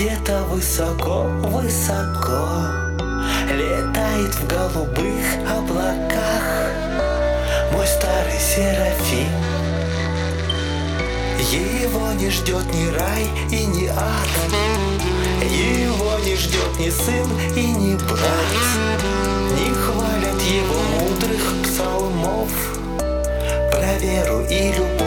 Где-то высоко, высоко Летает в голубых облаках Мой старый Серафим. Его не ждет ни рай и ни ад Его не ждет ни сын и ни брат. Не хвалят его мудрых псалмов Про веру и любовь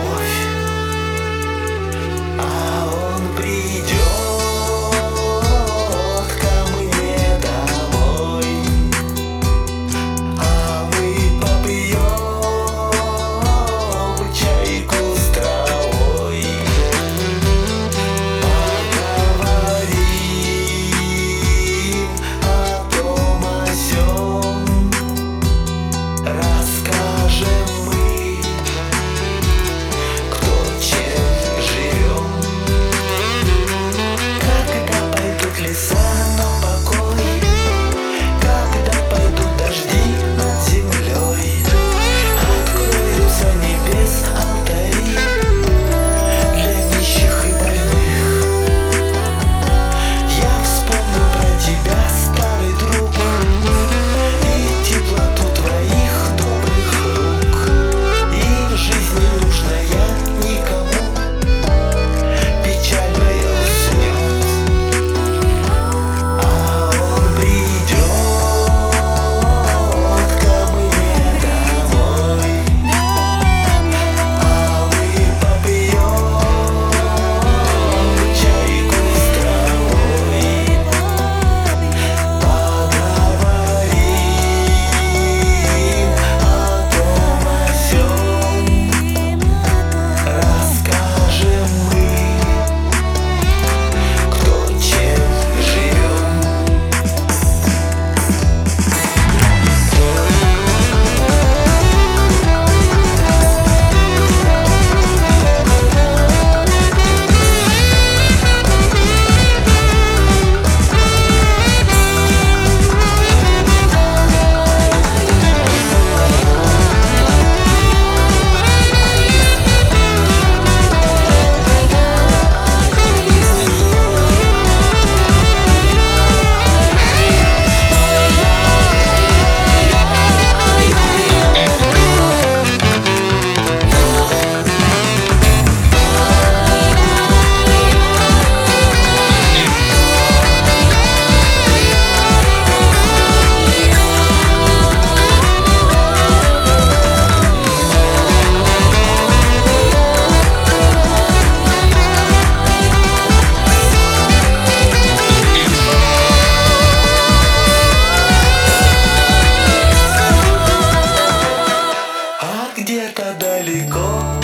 где-то далеко.